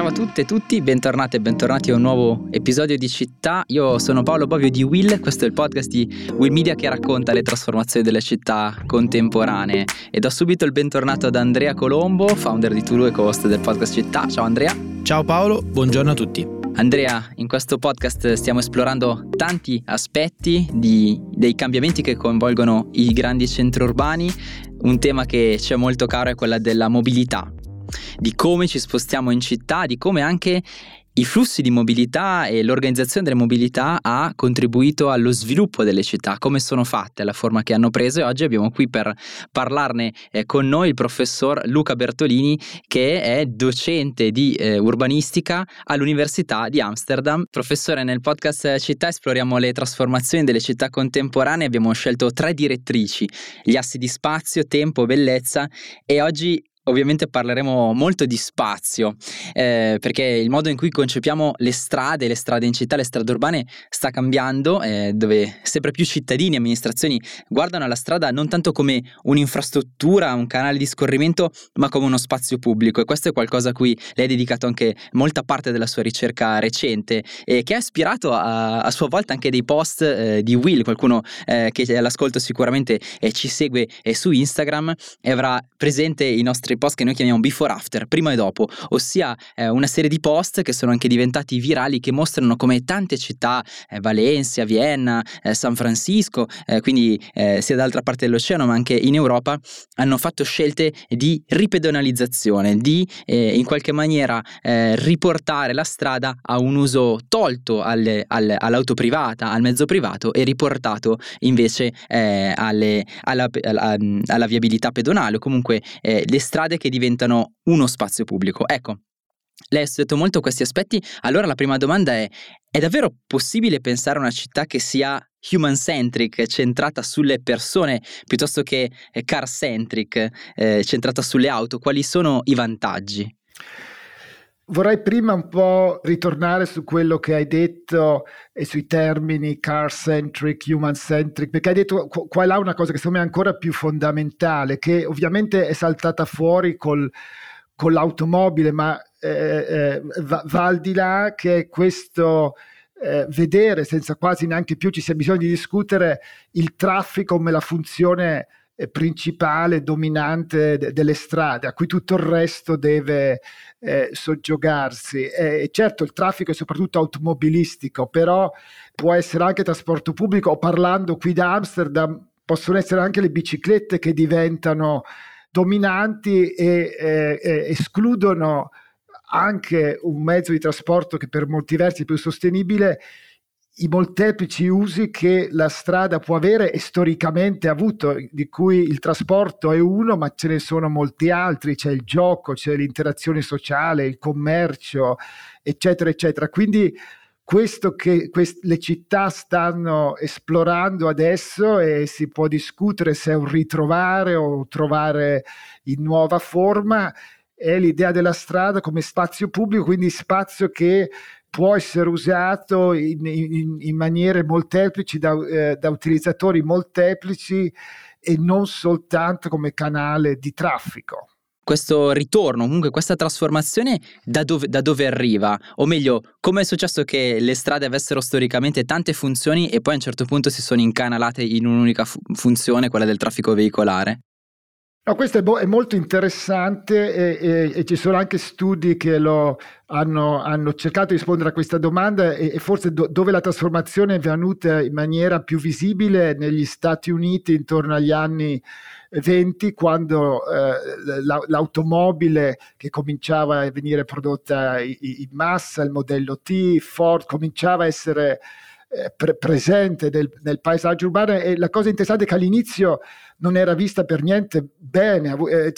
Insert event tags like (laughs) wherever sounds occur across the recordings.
Ciao a tutte e tutti, bentornati e bentornati a un nuovo episodio di Città. Io sono Paolo Bovio di Will, questo è il podcast di Will Media che racconta le trasformazioni delle città contemporanee. E do subito il bentornato ad Andrea Colombo, founder di Tulu e co-host del podcast Città. Ciao Andrea. Ciao Paolo, buongiorno a tutti. Andrea, in questo podcast stiamo esplorando tanti aspetti di, dei cambiamenti che coinvolgono i grandi centri urbani. Un tema che ci è molto caro è quello della mobilità di come ci spostiamo in città, di come anche i flussi di mobilità e l'organizzazione delle mobilità ha contribuito allo sviluppo delle città, come sono fatte, la forma che hanno preso e oggi abbiamo qui per parlarne eh, con noi il professor Luca Bertolini che è docente di eh, urbanistica all'Università di Amsterdam. Professore, nel podcast Città esploriamo le trasformazioni delle città contemporanee, abbiamo scelto tre direttrici, gli assi di spazio, tempo, bellezza e oggi Ovviamente parleremo molto di spazio, eh, perché il modo in cui concepiamo le strade, le strade in città, le strade urbane sta cambiando, eh, dove sempre più cittadini e amministrazioni guardano la strada non tanto come un'infrastruttura, un canale di scorrimento, ma come uno spazio pubblico. E questo è qualcosa a cui lei ha dedicato anche molta parte della sua ricerca recente e che ha ispirato a, a sua volta anche dei post eh, di Will, qualcuno eh, che all'ascolto sicuramente ci segue eh, su Instagram e avrà presente i nostri post che noi chiamiamo before after, prima e dopo, ossia eh, una serie di post che sono anche diventati virali che mostrano come tante città, eh, Valencia, Vienna, eh, San Francisco, eh, quindi eh, sia dall'altra parte dell'oceano ma anche in Europa, hanno fatto scelte di ripedonalizzazione, di eh, in qualche maniera riportare la strada a un uso tolto alle, alle, all'auto privata, al mezzo privato e riportato invece alle, alla, alla, alla, viabilità pedonale o comunque le strade strade che diventano uno spazio pubblico. Ecco, lei ha studiato molto questi aspetti, allora la prima domanda è, è davvero possibile pensare a una città che sia human centric, centrata sulle persone, piuttosto che eh, car centric, eh, centrata sulle auto? Quali sono i vantaggi? Vorrei prima un po' ritornare su quello che hai detto e sui termini car-centric, human-centric, perché hai detto qua e là una cosa che secondo me è ancora più fondamentale, che ovviamente è saltata fuori col, con l'automobile, ma eh, eh, va, va, al di là che questo eh, vedere, senza quasi neanche più ci sia bisogno di discutere, il traffico come la funzione principale, dominante de- delle strade, a cui tutto il resto deve eh, soggiogarsi. E certo il traffico è soprattutto automobilistico, però può essere anche trasporto pubblico, o parlando qui da Amsterdam, possono essere anche le biciclette che diventano dominanti e eh, eh, escludono anche un mezzo di trasporto che per molti versi è più sostenibile i molteplici usi che la strada può avere e storicamente ha avuto, di cui il trasporto è uno, ma ce ne sono molti altri, c'è il gioco, c'è l'interazione sociale, il commercio, eccetera, eccetera. Quindi questo che quest- le città stanno esplorando adesso e si può discutere se è un ritrovare o trovare in nuova forma, è l'idea della strada come spazio pubblico, quindi spazio che può essere usato in, in, in maniere molteplici da, eh, da, utilizzatori molteplici e non soltanto come canale di traffico. Questo ritorno, comunque questa trasformazione da dove, da dove arriva? O meglio, come è successo che le strade avessero storicamente tante funzioni e poi a un certo punto si sono incanalate in un'unica fu- funzione, quella del traffico veicolare? No, questo è, bo- è, molto interessante e, e, e, ci sono anche studi che lo hanno, hanno cercato di rispondere a questa domanda e, e forse do- dove la trasformazione è venuta in maniera più visibile negli Stati Uniti intorno agli anni 20 quando eh, la, l'automobile che cominciava a venire prodotta in, in massa, il modello T, Ford cominciava a essere eh, pre- presente del, nel paesaggio urbano e la cosa interessante è che all'inizio non era vista per niente bene, eh,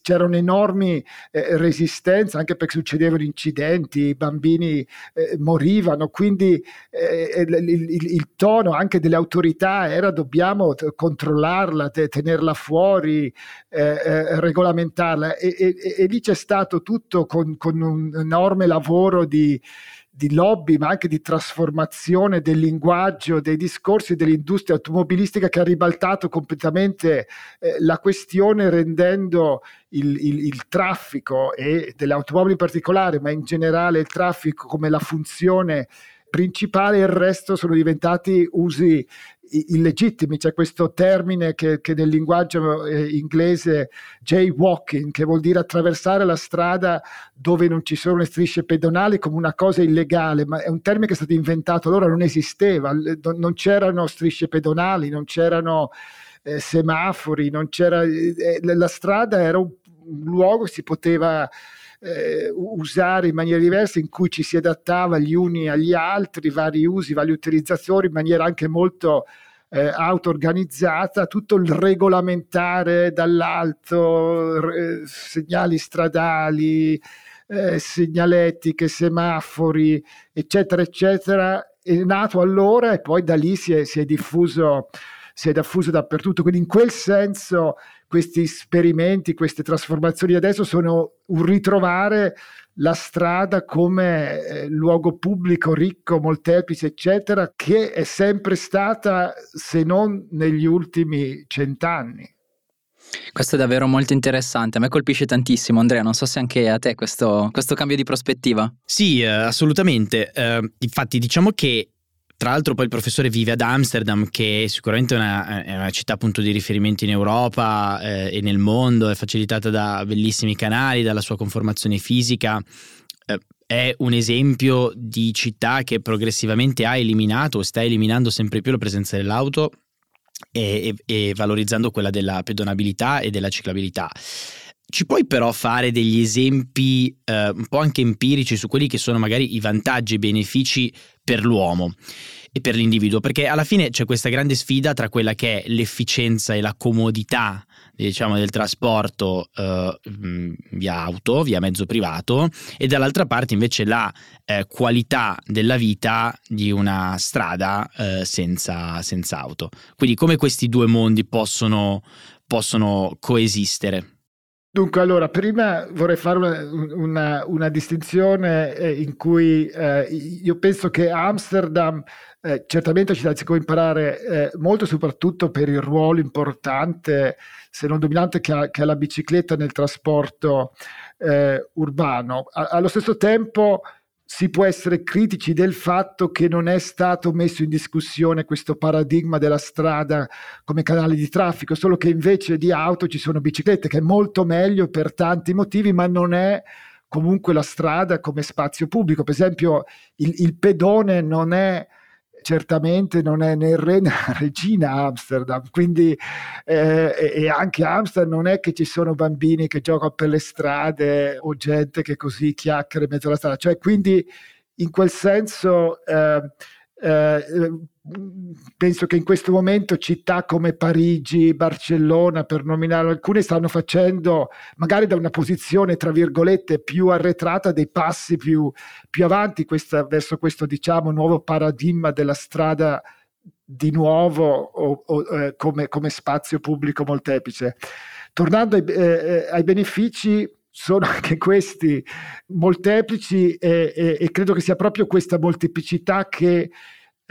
c'erano enormi eh, resistenze anche perché succedevano incidenti, i bambini eh, morivano, quindi il, il, il, tono anche delle autorità era dobbiamo controllarla, tenerla fuori, regolamentarla e, e, e, lì c'è stato tutto con, con un enorme lavoro di di lobby, ma anche di trasformazione del linguaggio, dei discorsi dell'industria automobilistica che ha ribaltato completamente eh, la questione rendendo il, il, il, traffico e delle automobili in particolare, ma in generale il traffico come la funzione principale, il resto sono diventati usi illegittimi. C'è questo termine che, che nel linguaggio eh, inglese jaywalking, che vuol dire attraversare la strada dove non ci sono le strisce pedonali come una cosa illegale, ma è un termine che è stato inventato allora, non esisteva, non c'erano strisce pedonali, non c'erano eh, semafori, non c'era, eh, la strada era un, un luogo si poteva eh, usare in maniera diversa, in cui ci si adattava gli uni agli altri, vari usi, varie utilizzazioni, in maniera anche molto eh, auto-organizzata, tutto il regolamentare dall'alto, eh, segnali stradali, eh, segnaletiche, semafori, eccetera, eccetera, è nato allora e poi da lì si è, si è diffuso si è diffuso dappertutto. Quindi in quel senso questi esperimenti, queste trasformazioni adesso sono un ritrovare la strada come eh, luogo pubblico ricco, molteplice, eccetera, che è sempre stata, se non negli ultimi cent'anni. Questo è davvero molto interessante, a me colpisce tantissimo Andrea, non so se anche a te questo, questo cambio di prospettiva. Sì, eh, assolutamente, eh, infatti diciamo che tra l'altro poi il professore vive ad Amsterdam, che è sicuramente una, è una città appunto di riferimento in Europa eh, e nel mondo, è facilitata da bellissimi canali, dalla sua conformazione fisica. Eh, è un esempio di città che progressivamente ha eliminato o sta eliminando sempre più la presenza dell'auto e, e, e valorizzando quella della pedonabilità e della ciclabilità. Ci puoi però fare degli esempi eh, un po' anche empirici su quelli che sono magari i vantaggi e i benefici per l'uomo e per l'individuo, perché alla fine c'è questa grande sfida tra quella che è l'efficienza e la comodità diciamo, del trasporto eh, via auto, via mezzo privato, e dall'altra parte invece la eh, qualità della vita di una strada eh, senza, senza, auto. Quindi come questi due mondi possono, possono coesistere? Dunque, allora, prima vorrei fare una, una, una distinzione eh, in cui eh, io penso che Amsterdam eh, certamente ci dà di imparare eh, molto, soprattutto per il ruolo importante, se non dominante, che ha, che ha la bicicletta nel trasporto eh, urbano. A, allo stesso tempo, si può essere critici del fatto che non è stato messo in discussione questo paradigma della strada come canale di traffico, solo che invece di auto ci sono biciclette, che è molto meglio per tanti motivi, ma non è comunque la strada come spazio pubblico. Per esempio, il, il pedone non è certamente non è né re né regina Amsterdam, quindi eh, e anche Amsterdam non è che ci sono bambini che giocano per le strade o gente che così chiacchiera in mezzo alla strada, cioè quindi in quel senso eh, eh, penso che in questo momento città come Parigi, Barcellona, per nominare alcune, stanno facendo magari da una posizione, tra virgolette, più arretrata dei passi più, più avanti questa, verso questo, diciamo, nuovo paradigma della strada di nuovo o, o, eh, come, come, spazio pubblico molteplice. Tornando ai, eh, eh ai benefici, sono anche questi molteplici e, e, e, credo che sia proprio questa molteplicità che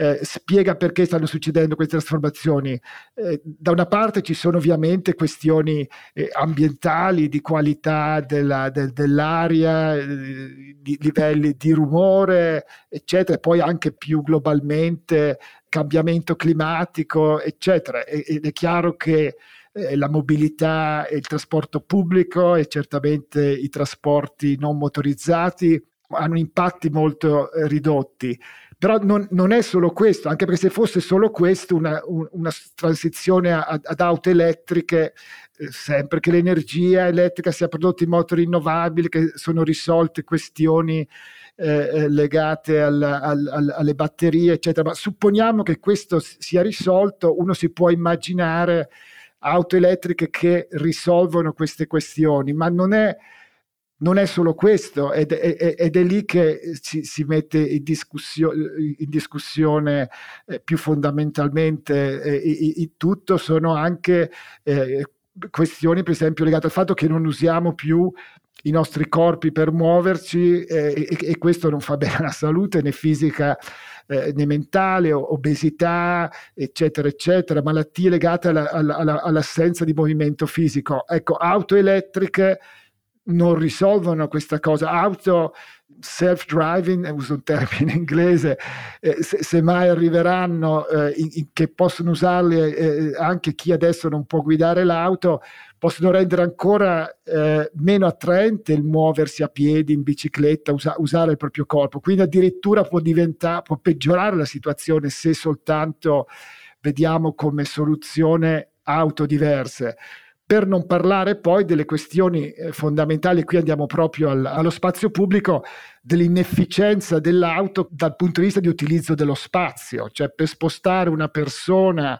eh, spiega perché stanno succedendo queste trasformazioni. Eh, da una parte ci sono ovviamente questioni eh, ambientali, di qualità della, del, dell'aria, eh, di livelli di rumore, eccetera, e poi anche più globalmente cambiamento climatico, eccetera. ed è chiaro che eh, la mobilità e il trasporto pubblico e certamente i trasporti non motorizzati hanno impatti molto ridotti. Però non, non, è solo questo, anche perché se fosse solo questo, una, una transizione a, ad auto elettriche, eh, sempre che l'energia elettrica sia prodotta in motori rinnovabili, che sono risolte questioni eh, eh legate al, al, al, alle batterie, eccetera. Ma supponiamo che questo sia risolto, uno si può immaginare auto elettriche che risolvono queste questioni, ma non è, non è solo questo, ed, ed, ed è lì che si, si mette in, discussio, in discussione eh, più fondamentalmente eh, il tutto, sono anche eh, questioni per esempio legate al fatto che non usiamo più i nostri corpi per muoverci eh, e, e, questo non fa (laughs) bene alla salute né fisica eh, né mentale, obesità, eccetera, eccetera, malattie legate alla, alla, all'assenza di movimento fisico. Ecco, auto elettriche non risolvono questa cosa. Auto self-driving, uso un termine inglese, eh, se, se, mai arriveranno, eh, in, in, che possono usarle eh, anche chi adesso non può guidare l'auto, possono rendere ancora eh, meno attraente il muoversi a piedi, in bicicletta, usa, usare il proprio corpo. Quindi addirittura può, diventare, può peggiorare la situazione se soltanto vediamo come soluzione auto diverse. Per non parlare poi delle questioni eh, fondamentali, qui andiamo proprio al, allo spazio pubblico, dell'inefficienza dell'auto dal punto di vista di utilizzo dello spazio, cioè per spostare una persona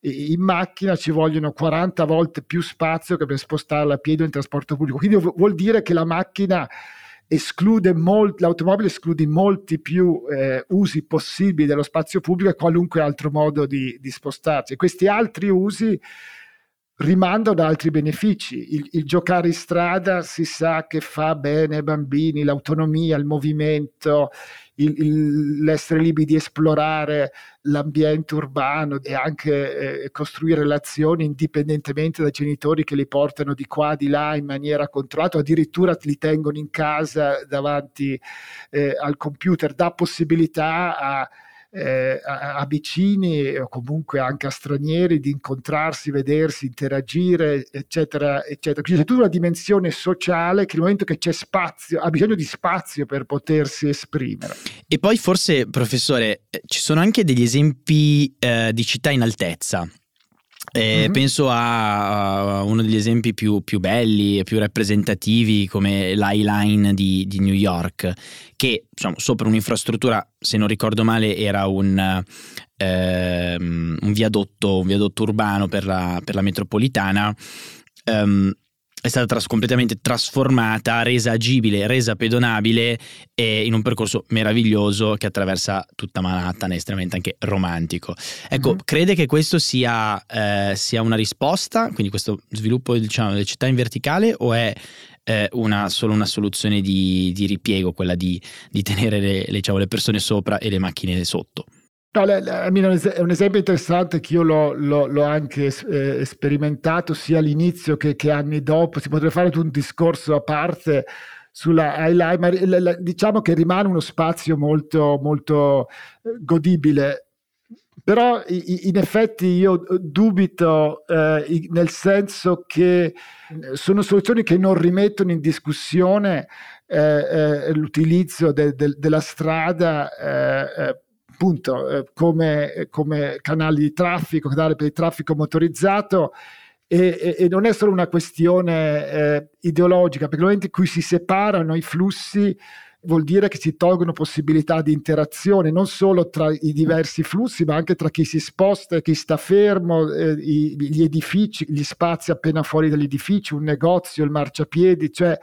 in macchina ci vogliono 40 volte più spazio che per spostarla a piedi o in trasporto pubblico. Quindi vuol dire che la macchina esclude molti, l'automobile esclude molti più eh, usi possibili dello spazio pubblico e qualunque altro modo di, di spostarsi. Questi altri usi rimandano ad altri benefici. Il, il, giocare in strada si sa che fa bene ai bambini, l'autonomia, il movimento, il, il, l'essere liberi di esplorare l'ambiente urbano e anche eh, costruire relazioni indipendentemente dai genitori che li portano di qua, di là in maniera controllata, addirittura li tengono in casa davanti eh, al computer, dà possibilità a eh, a, a, vicini o comunque anche a stranieri di incontrarsi, vedersi, interagire, eccetera, eccetera. Quindi c'è tutta una dimensione sociale che nel momento che c'è spazio, ha bisogno di spazio per potersi esprimere. E poi forse, professore, eh, ci sono anche degli esempi eh, di città in altezza. Eh, mm-hmm. Penso a, a, uno degli esempi più, più, belli e più rappresentativi come l'Highline di, di New York, che diciamo, sopra un'infrastruttura, se non ricordo male, era un, ehm, un, viadotto, un viadotto, urbano per la, per la metropolitana. Um, è stata tras- completamente trasformata, resa agibile, resa pedonabile e in un percorso meraviglioso che attraversa tutta Manhattan, è estremamente anche romantico. Ecco, mm-hmm. crede che questo sia, eh, sia, una risposta, quindi questo sviluppo diciamo, delle città in verticale o è eh, una, solo una soluzione di, di ripiego, quella di, di tenere le, le, diciamo, le persone sopra e le macchine sotto? No, è un esempio interessante che io l'ho, l'ho, l'ho anche eh, sperimentato sia all'inizio che, che, anni dopo. Si potrebbe fare un discorso a parte sulla highlight, ma diciamo che rimane uno spazio molto, molto eh, godibile. Però in effetti io dubito eh, nel senso che eh, sono soluzioni che non rimettono in discussione eh, eh, l'utilizzo de, de, della strada appunto eh, come, come, canali di traffico, canali per il traffico motorizzato. E, e, e non è solo una questione eh, ideologica, perché nel momento in cui si separano i flussi vuol dire che si tolgono possibilità di interazione non solo tra i diversi flussi, ma anche tra chi si sposta e chi sta fermo, eh, i, gli edifici, gli spazi appena fuori dagli edifici, un negozio, il marciapiedi, cioè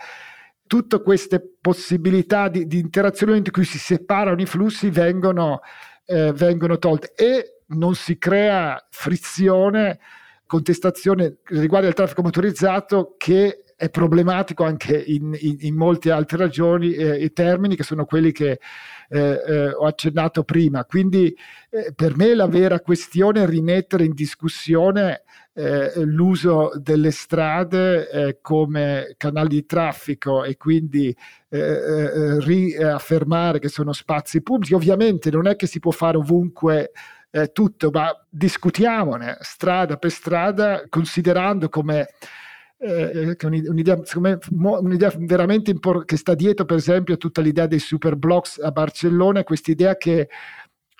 tutte queste possibilità di, di interazione in cui si separano i flussi vengono, eh, vengono tolte. E non si crea frizione, contestazione riguardo al traffico motorizzato che è problematico anche in, in, in molte altre ragioni eh, e termini che sono quelli che eh, eh, ho accennato prima. Quindi eh, per me la vera questione è rimettere in discussione l'uso delle strade come canali di traffico e quindi riaffermare che sono spazi pubblici. Ovviamente non è che si può fare ovunque tutto, ma discutiamone strada per strada, considerando come eh, un'idea, me, un'idea, veramente importante che sta dietro, per esempio, a tutta l'idea dei super blocks a Barcellona, questa idea che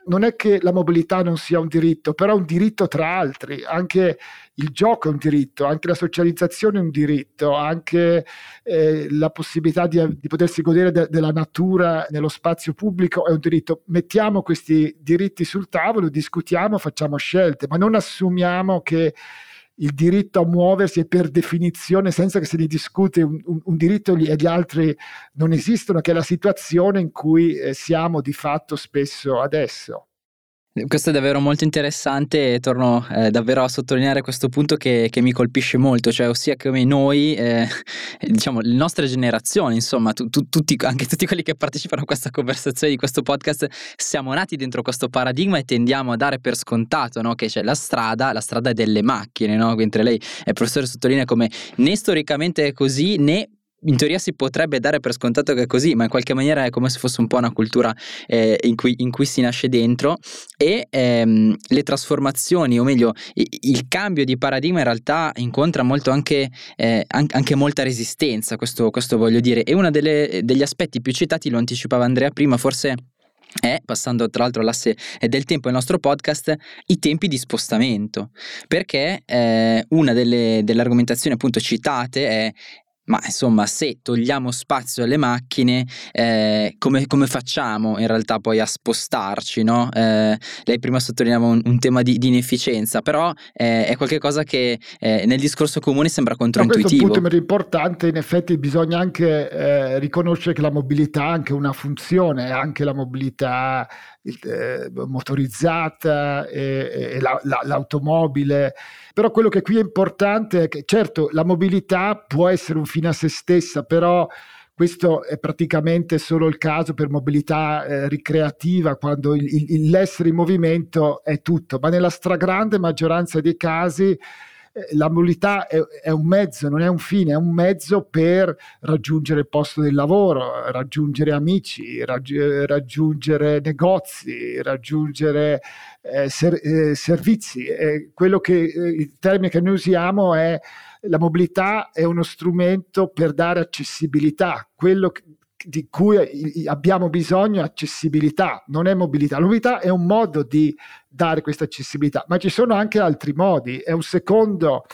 non è che la mobilità non sia un diritto, però è un diritto tra altri, anche il gioco è un diritto, anche la socializzazione è un diritto, anche eh, la possibilità di, di, potersi godere de, della natura nello spazio pubblico è un diritto. Mettiamo questi diritti sul tavolo, discutiamo, facciamo scelte, ma non assumiamo che il diritto a muoversi è per definizione, senza che se ne discute, un, un, un diritto e gli altri non esistono, che è la situazione in cui eh, siamo di fatto spesso adesso. Questo è davvero molto interessante e torno eh, davvero a sottolineare questo punto che, che, mi colpisce molto, cioè ossia come noi, eh, (laughs) diciamo, le nostre generazioni, insomma, tu, tu, tutti, anche tutti quelli che partecipano a questa conversazione di questo podcast, siamo nati dentro questo paradigma e tendiamo a dare per scontato no? che c'è la strada, la strada delle macchine, no? mentre lei, professore, sottolinea come né storicamente è così né in teoria si potrebbe dare per scontato che è così, ma in qualche maniera è come se fosse un po' una cultura eh, in, cui, in, cui, si nasce dentro e ehm, le trasformazioni, o meglio, il cambio di paradigma in realtà incontra molto anche, eh, anche molta resistenza, questo, questo, voglio dire. E uno degli aspetti più citati, lo anticipava Andrea prima, forse è, passando tra l'altro all'asse del tempo del nostro podcast, i tempi di spostamento, perché eh, una delle, delle, argomentazioni appunto citate è ma insomma, se togliamo spazio alle macchine, eh, come, come, facciamo in realtà poi a spostarci? No? Eh, lei prima sottolineava un, un tema di, di, inefficienza, però eh, è qualcosa che eh, nel discorso comune sembra controintuitivo. Questo è un punto importante, in effetti bisogna anche eh, riconoscere che la mobilità ha anche una funzione, anche la mobilità eh, motorizzata e, e la, la, l'automobile. Però quello che qui è importante è che certo la mobilità può essere un fine a se stessa, però questo è praticamente solo il caso per mobilità eh, ricreativa, quando il, il, l'essere in movimento è tutto, ma nella stragrande maggioranza dei casi la mobilità è, è, un mezzo, non è un fine, è un mezzo per raggiungere il posto del lavoro, raggiungere amici, raggi- raggiungere negozi, raggiungere eh, ser- eh, servizi. quello che eh, il termine che noi usiamo è la mobilità è uno strumento per dare accessibilità. Quello che, di cui abbiamo bisogno è accessibilità, non è mobilità. La mobilità è un modo di dare questa accessibilità, ma ci sono anche altri modi. È un secondo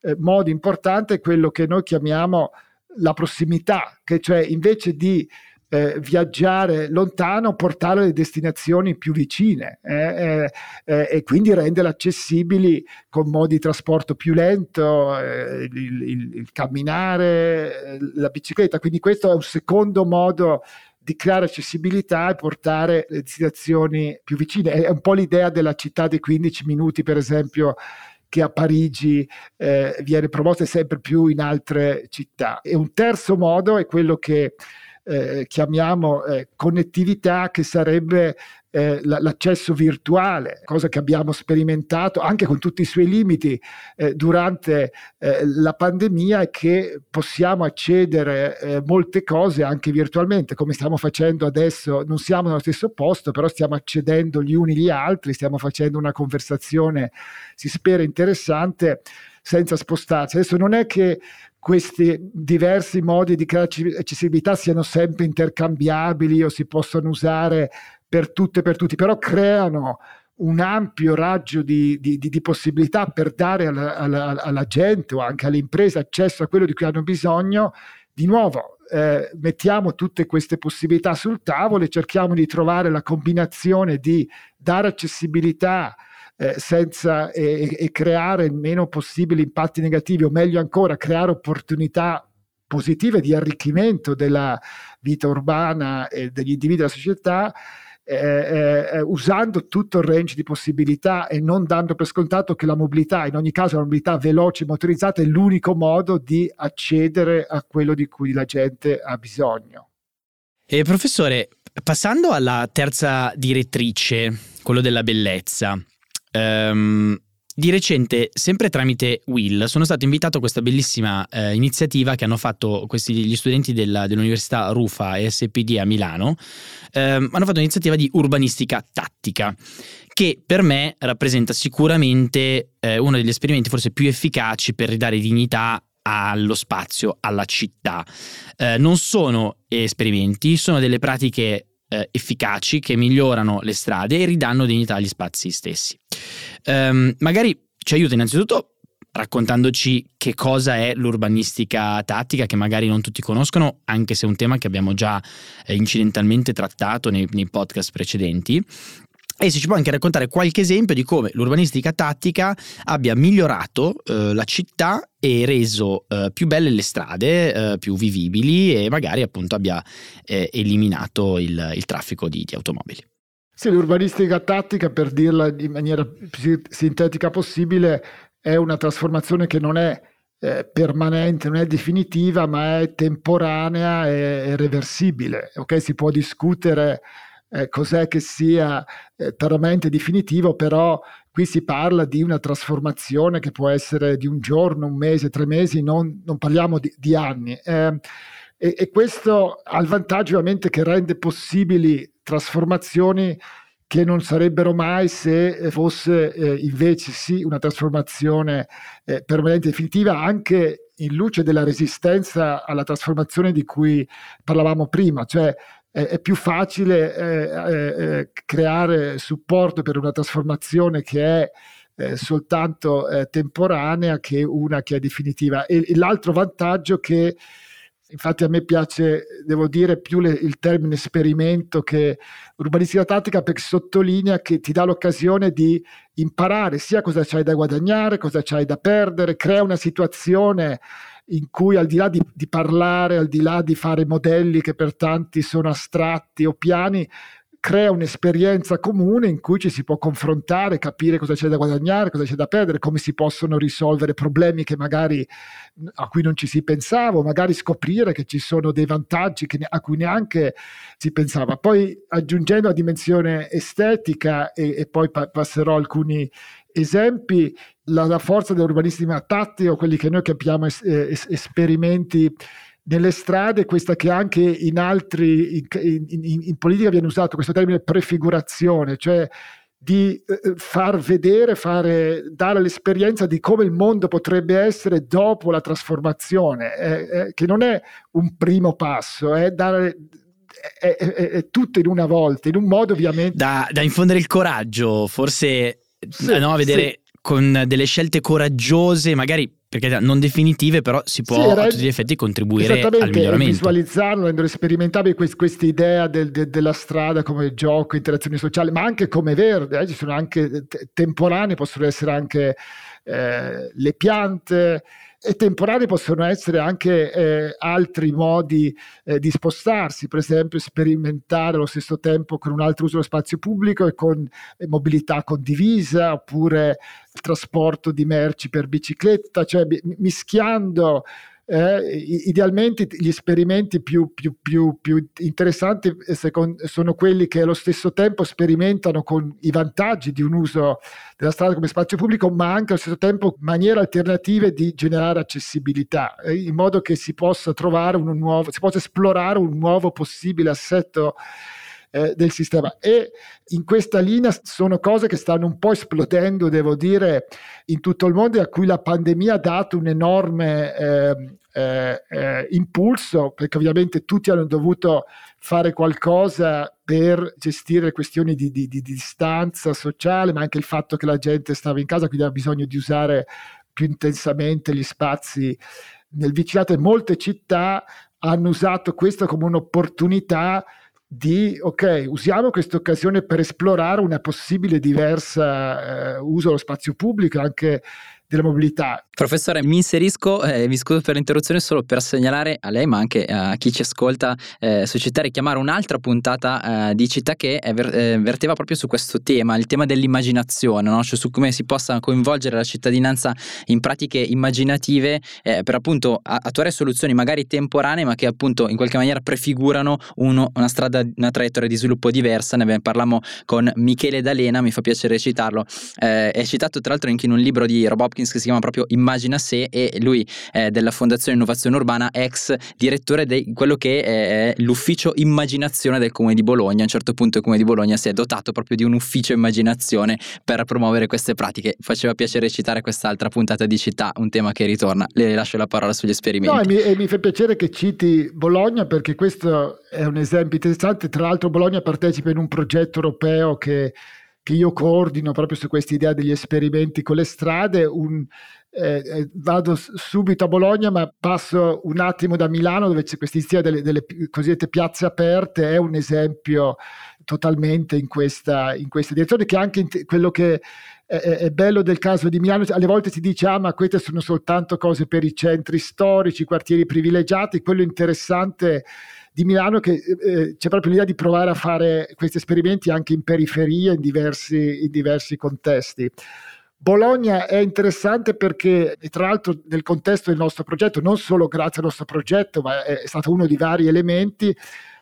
eh, modo importante, quello che noi chiamiamo la prossimità, che cioè invece di eh, viaggiare lontano, portare alle destinazioni più vicine eh, eh, eh, e quindi renderle accessibili con modi di trasporto più lento, eh, il, il, il, camminare, la bicicletta. Quindi questo è un secondo modo di creare accessibilità e portare le destinazioni più vicine. È un po' l'idea della città dei 15 minuti, per esempio, che a Parigi eh, viene promossa sempre più in altre città. E un terzo modo è quello che eh, chiamiamo eh, connettività che sarebbe eh, l'accesso virtuale, cosa che abbiamo sperimentato anche con tutti i suoi limiti eh, durante eh, la pandemia e che possiamo accedere eh, molte cose anche virtualmente, come stiamo facendo adesso, non siamo nello stesso posto, però stiamo accedendo gli uni agli altri, stiamo facendo una conversazione, si spera interessante, senza spostarsi. Adesso non è che questi diversi modi di creare accessibilità siano sempre intercambiabili o si possono usare per tutte e per tutti, però creano un ampio raggio di, di, di possibilità per dare alla, alla, alla, gente o anche alle imprese accesso a quello di cui hanno bisogno. Di nuovo, eh, mettiamo tutte queste possibilità sul tavolo e cerchiamo di trovare la combinazione di dare accessibilità eh, senza e, e creare il meno possibile impatti negativi o meglio ancora creare opportunità positive di arricchimento della vita urbana e degli individui della società eh, eh, eh, usando tutto il range di possibilità e non dando per scontato che la mobilità, in ogni caso la mobilità veloce e motorizzata è l'unico modo di accedere a quello di cui la gente ha bisogno. E professore, passando alla terza direttrice, quello della bellezza, Um, di recente, sempre tramite Will, sono stato invitato a questa bellissima eh, iniziativa che hanno fatto questi, gli studenti della, dell'Università Rufa e SPD a Milano. Ehm, hanno fatto un'iniziativa di urbanistica tattica, che per me rappresenta sicuramente eh, uno degli esperimenti forse più efficaci per ridare dignità allo spazio, alla città. Eh, non sono esperimenti, sono delle pratiche eh, efficaci che migliorano le strade e ridanno dignità agli spazi stessi. Um, magari ci aiuta innanzitutto raccontandoci che cosa è l'urbanistica tattica, che magari non tutti conoscono, anche se è un tema che abbiamo già eh, incidentalmente trattato nei, nei podcast precedenti, e se ci può anche raccontare qualche esempio di come l'urbanistica tattica abbia migliorato eh, la città e reso eh, più belle le strade, eh, più vivibili e magari appunto abbia eh, eliminato il, il traffico di, di automobili. Sì, l'urbanistica tattica, per dirla in maniera più sintetica possibile, è una trasformazione che non è eh, permanente, non è definitiva, ma è temporanea e, reversibile. Okay? Si può discutere eh, cos'è che sia eh, permanente e definitivo, però qui si parla di una trasformazione che può essere di un giorno, un mese, tre mesi, non, non parliamo di, di anni. Eh, e, e questo ha il vantaggio ovviamente che rende possibili trasformazioni che non sarebbero mai se eh, fosse eh, invece sì una trasformazione eh, permanente e definitiva anche in luce della resistenza alla trasformazione di cui parlavamo prima, cioè è più facile eh, eh, creare supporto per una trasformazione che è eh, soltanto temporanea che una che è definitiva. E, e l'altro vantaggio che Infatti a me piace, devo dire, più le, il termine esperimento che urbanistica tattica perché sottolinea che ti dà l'occasione di imparare sia cosa c'hai da guadagnare, cosa c'hai da perdere, crea una situazione in cui al di là di, di parlare, al di là di fare modelli che per tanti sono astratti o piani, crea un'esperienza comune in cui ci si può confrontare, capire cosa c'è da guadagnare, cosa c'è da perdere, come si possono risolvere problemi che magari a cui non ci si pensava, magari scoprire che ci sono dei vantaggi ne, a cui neanche si pensava. Poi aggiungendo la dimensione estetica e, e poi pa- passerò alcuni esempi, la, la forza dell'urbanistica tattica o quelli che noi chiamiamo es- es- esperimenti nelle strade, questa che anche in altri, in, in, in, politica viene usato questo termine prefigurazione, cioè di eh, far vedere, fare, dare l'esperienza di come il mondo potrebbe essere dopo la trasformazione, eh, eh, che non è un primo passo, è dare è, è, è, tutto in una volta, in un modo ovviamente... Da, da infondere il coraggio, forse sì, no, vedere sì. con delle scelte coraggiose, magari perché non definitive, però si può sì, a tutti gli effetti contribuire al miglioramento. visualizzarlo, rendere sperimentabile questa idea del, de, della strada come gioco, interazione sociale, ma anche come verde. Eh? Ci sono anche temporanei, possono essere anche eh, le piante, e temporanei possono essere anche eh, altri modi eh, di spostarsi, per esempio sperimentare allo stesso tempo con un altro uso dello spazio pubblico e con eh, mobilità condivisa oppure trasporto di merci per bicicletta, cioè mischiando eh, idealmente gli esperimenti più, più, più, più interessanti eh, secondo, sono quelli che allo stesso tempo sperimentano con i vantaggi di un uso della strada come spazio pubblico, ma anche allo stesso tempo maniere alternative di generare accessibilità, eh, in modo che si possa trovare un nuovo, si possa esplorare un nuovo possibile assetto eh, del sistema. E in questa linea sono cose che stanno un po' esplodendo, devo dire, in tutto il mondo e a cui la pandemia ha dato un enorme eh, eh, eh, impulso, perché ovviamente tutti hanno dovuto fare qualcosa per gestire questioni di, di, di, distanza sociale, ma anche il fatto che la gente stava in casa, quindi ha bisogno di usare più intensamente gli spazi nel vicinato e molte città hanno usato questo come un'opportunità di ok, usiamo questa occasione per esplorare una possibile diversa eh, uso dello spazio pubblico anche della mobilità. Professore, mi inserisco, eh, vi scuso per l'interruzione, solo per segnalare a lei, ma anche a chi ci ascolta eh, su Città, richiamare un'altra puntata eh, di Città che ver- eh, verteva proprio su questo tema, il tema dell'immaginazione, no? cioè su come si possa coinvolgere la cittadinanza in pratiche immaginative eh, per appunto attuare soluzioni magari temporanee, ma che appunto in qualche maniera prefigurano uno, una strada, una traiettoria di sviluppo diversa. Ne parlammo con Michele D'Alena, mi fa piacere citarlo. Eh, è citato tra l'altro anche in un libro di Rob Hopkins che si chiama proprio Immagina sé e lui è della Fondazione Innovazione Urbana, ex direttore di quello che è l'ufficio immaginazione del Comune di Bologna. A un certo punto il Comune di Bologna si è dotato proprio di un ufficio immaginazione per promuovere queste pratiche. Faceva piacere citare quest'altra puntata di città, un tema che ritorna. Le lascio la parola sugli esperimenti. No, e mi, e mi fa piacere che citi Bologna perché questo è un esempio interessante. Tra l'altro Bologna partecipa in un progetto europeo che che io coordino proprio su questa idea degli esperimenti con le strade. Un, eh, eh vado subito a Bologna, ma passo un attimo da Milano dove c'è questa idea delle, delle cosiddette piazze aperte, è un esempio totalmente in questa, in questa direzione, che anche quello che è, è, bello del caso di Milano, alle volte si dice ah ma queste sono soltanto cose per i centri storici, i quartieri privilegiati, quello interessante di Milano che eh, c'è proprio l'idea di provare a fare questi esperimenti anche in periferia, in diversi, in diversi contesti. Bologna è interessante perché, tra l'altro, nel contesto del nostro progetto, non solo grazie al nostro progetto, ma è stato uno di vari elementi,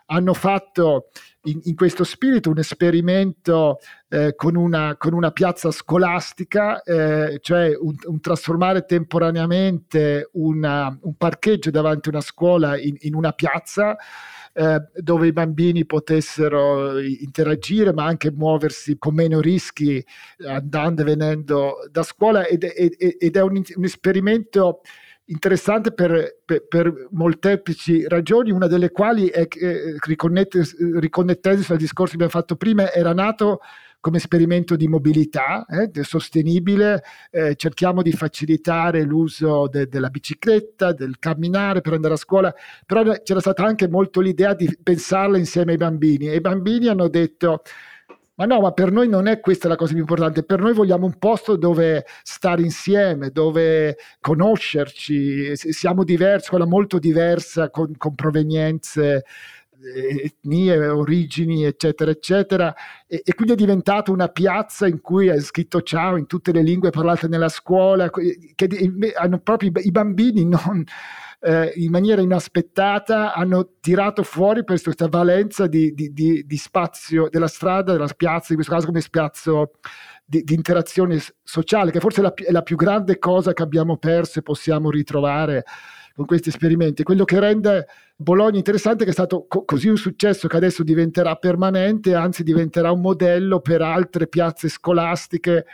hanno fatto in, in questo spirito un esperimento eh, con, una, con, una, piazza scolastica, eh, cioè un, un, trasformare temporaneamente una, un parcheggio davanti a una scuola in, in una piazza. Eh, dove i bambini potessero interagire ma anche muoversi con meno rischi andando e venendo da scuola ed, ed, ed è un, un esperimento interessante per, per, per, molteplici ragioni, una delle quali è che, eh, riconnettendosi al discorso che abbiamo fatto prima, era nato come esperimento di mobilità eh, sostenibile, eh, cerchiamo di facilitare l'uso de, della bicicletta, del camminare per andare a scuola, però c'era stata anche molto l'idea di pensarla insieme ai bambini e i bambini hanno detto ma no, ma per noi non è questa la cosa più importante, per noi vogliamo un posto dove stare insieme, dove conoscerci, siamo diversi, quella molto diversa, con, con provenienze etnie, origini, eccetera, eccetera. E, e, quindi è diventata una piazza in cui è scritto ciao in tutte le lingue parlate nella scuola, che hanno proprio i bambini non eh, in maniera inaspettata hanno tirato fuori questa valenza di, di, di, di, spazio della strada, della piazza, in questo caso come spazio di, interazione sociale, che forse è la, è la, più grande cosa che abbiamo perso e possiamo ritrovare con questi esperimenti. Quello che rende Bologna interessante è che è stato co- così un successo che adesso diventerà permanente, anzi diventerà un modello per altre piazze scolastiche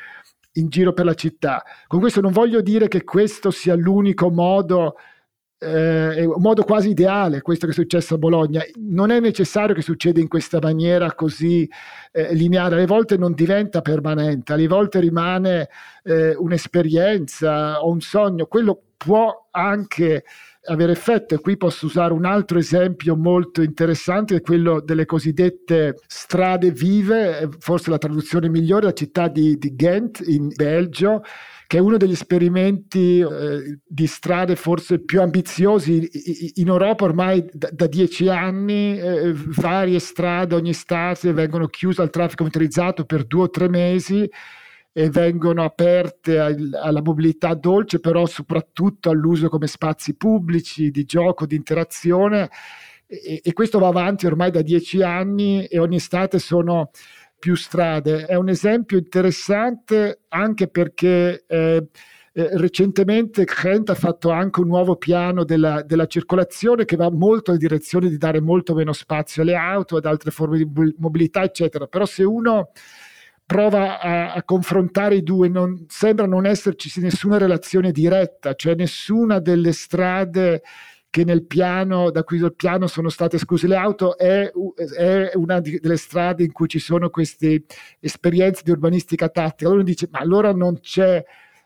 in giro per la città. Con questo non voglio dire che questo sia l'unico modo eh, un modo quasi ideale questo che è successo a Bologna. Non è necessario che succeda in questa maniera così eh, lineare, alle volte non diventa permanente, alle volte rimane eh, un'esperienza o un sogno. Quello può anche avere effetto e qui posso usare un altro esempio molto interessante che è quello delle cosiddette strade vive forse la traduzione migliore la città di, di Ghent in Belgio che è uno degli esperimenti eh, di strade forse più ambiziosi in Europa ormai da, da dieci anni, eh, varie strade ogni estate vengono chiuse al traffico motorizzato per due o tre mesi e vengono aperte alla mobilità dolce, però soprattutto all'uso come spazi pubblici, di gioco, di interazione. E, e questo va avanti ormai da dieci anni e ogni estate sono più strade. È un esempio interessante anche perché eh, eh, recentemente Kent ha fatto anche un nuovo piano della, della, circolazione che va molto in direzione di dare molto meno spazio alle auto, ad altre forme di mobilità, eccetera. Però se uno prova a, a, confrontare i due, non, sembra non esserci nessuna relazione diretta, cioè nessuna delle strade che nel piano, da cui dal piano sono state escluse le auto, è, è, una delle strade in cui ci sono queste esperienze di urbanistica tattica. Allora uno dice, ma allora non c'è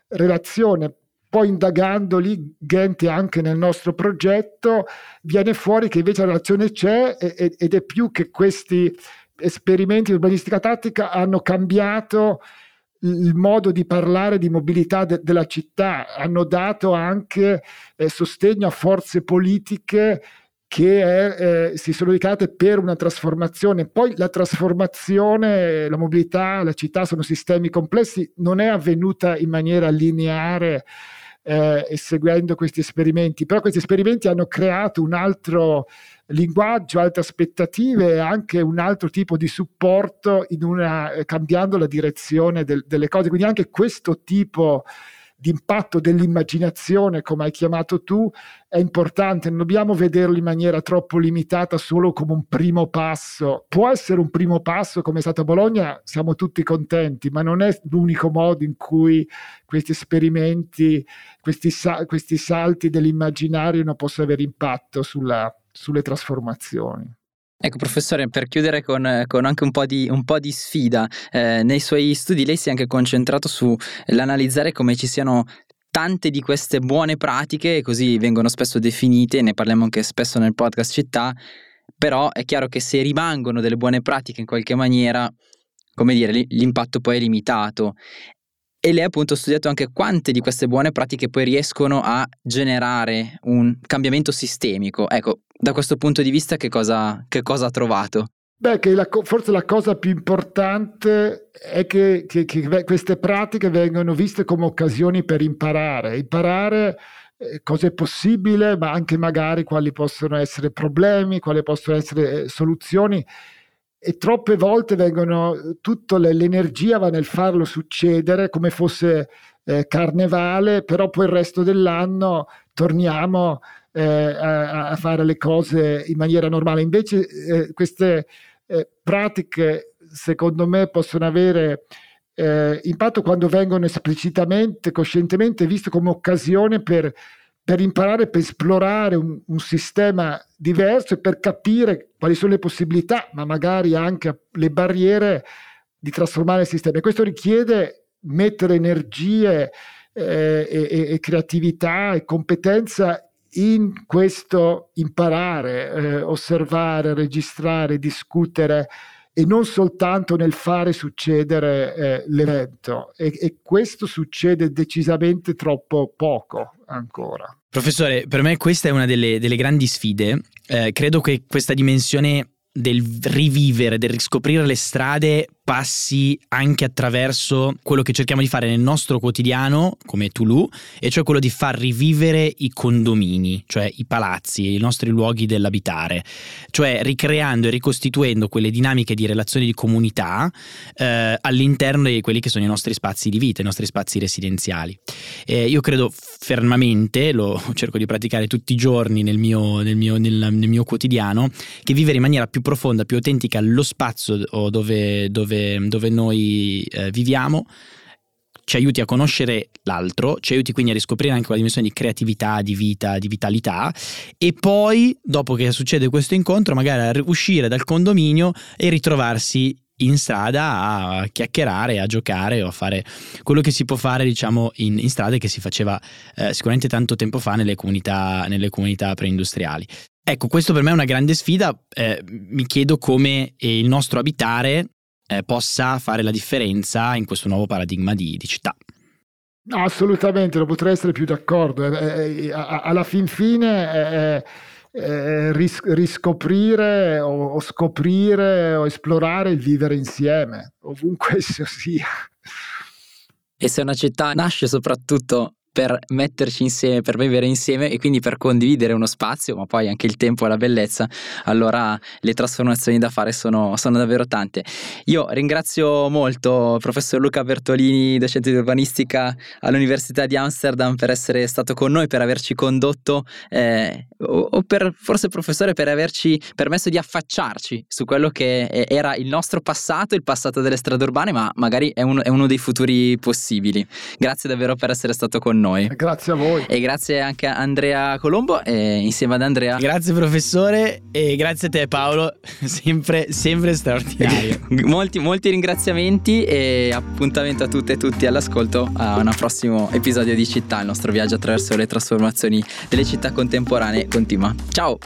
relazione. Poi indagando lì, Ghent anche nel nostro progetto, viene fuori che invece la relazione c'è ed è più che questi esperimenti di urbanistica tattica hanno cambiato il modo di parlare di mobilità de- della città, hanno dato anche eh, sostegno a forze politiche che è, eh, si sono dedicate per una trasformazione. Poi la trasformazione, la mobilità, la città sono sistemi complessi, non è avvenuta in maniera lineare eh, seguendo questi esperimenti, però questi esperimenti hanno creato un altro linguaggio, altre aspettative e anche un altro tipo di supporto una, eh, cambiando la direzione del, delle cose. Quindi anche questo tipo di impatto dell'immaginazione, come hai chiamato tu, è importante. Non dobbiamo vederlo in maniera troppo limitata solo come un primo passo. Può essere un primo passo, come è stato a Bologna, siamo tutti contenti, ma non è l'unico modo in cui questi esperimenti, questi, questi salti dell'immaginario non possono avere impatto sulla, sulle trasformazioni. Ecco, professore, per chiudere con, con anche un po' di, un po di sfida, eh, nei suoi studi lei si è anche concentrato sull'analizzare come ci siano tante di queste buone pratiche, così vengono spesso definite, ne parliamo anche spesso nel podcast città, però è chiaro che se rimangono delle buone pratiche in qualche maniera, come dire, l'impatto poi è limitato e lei appunto ha studiato anche quante di queste buone pratiche poi riescono a generare un cambiamento sistemico. Ecco, da questo punto di vista che cosa, che cosa ha trovato? Beh, la, forse la cosa più importante è che, che, che, queste pratiche vengono viste come occasioni per imparare, imparare eh, cosa è possibile, ma anche magari quali possono essere problemi, quali possono essere eh, soluzioni e troppe volte vengono, tutta l'energia va nel farlo succedere come fosse eh, carnevale, però poi il resto dell'anno torniamo eh, a, a, fare le cose in maniera normale. Invece eh, queste eh, pratiche, secondo me, possono avere eh, impatto quando vengono esplicitamente, coscientemente viste come occasione per per imparare, per esplorare un, un, sistema diverso e per capire quali sono le possibilità, ma magari anche le barriere di trasformare il sistema. E questo richiede mettere energie eh, e, e, creatività e competenza in questo imparare, eh, osservare, registrare, discutere e non soltanto nel fare succedere eh, l'evento. E, e questo succede decisamente troppo poco ancora. Professore, per me questa è una delle, delle grandi sfide. Eh, credo che questa dimensione del rivivere, del riscoprire le strade passi anche attraverso quello che cerchiamo di fare nel nostro quotidiano come Tulu, e cioè quello di far rivivere i condomini, cioè i palazzi, i nostri luoghi dell'abitare, cioè ricreando e ricostituendo quelle dinamiche di relazioni di comunità eh, all'interno di quelli che sono i nostri spazi di vita, i nostri spazi residenziali. Eh, io credo fermamente, lo (laughs) cerco di praticare tutti i giorni nel mio, nel mio, nel, nel mio quotidiano, che vivere in maniera più profonda, più autentica lo spazio dove, dove dove, noi eh, viviamo ci aiuti a conoscere l'altro, ci aiuti quindi a riscoprire anche quella dimensione di creatività, di vita, di vitalità e poi dopo che succede questo incontro magari uscire dal condominio e ritrovarsi in strada a chiacchierare, a giocare o a fare quello che si può fare diciamo in, in strada e che si faceva eh, sicuramente tanto tempo fa nelle comunità, nelle comunità preindustriali. Ecco, questo per me è una grande sfida, eh, mi chiedo come il nostro abitare eh, possa fare la differenza in questo nuovo paradigma di, di città. No, assolutamente, non potrei essere più d'accordo. Eh, eh, alla fin fine eh, ris- riscoprire o, o, scoprire o esplorare il vivere insieme, ovunque (laughs) esso sia. E se una città nasce soprattutto per metterci insieme, per vivere insieme e quindi per condividere uno spazio, ma poi anche il tempo e la bellezza, allora le trasformazioni da fare sono, sono davvero tante. Io ringrazio molto il professor Luca Bertolini, docente di urbanistica all'Università di Amsterdam, per essere stato con noi, per averci condotto, eh, o, o, per forse professore, per averci permesso di affacciarci su quello che era il nostro passato, il passato delle strade urbane, ma magari è uno, è uno dei futuri possibili. Grazie davvero per essere stato con noi noi. Grazie a voi. E grazie anche a Andrea Colombo e insieme ad Andrea. Grazie professore e grazie a te Paolo, (laughs) sempre, sempre straordinario. (laughs) molti, molti ringraziamenti e appuntamento a tutte e tutti all'ascolto a un prossimo episodio di Città, il nostro viaggio attraverso le trasformazioni delle città contemporanee continua. Ciao!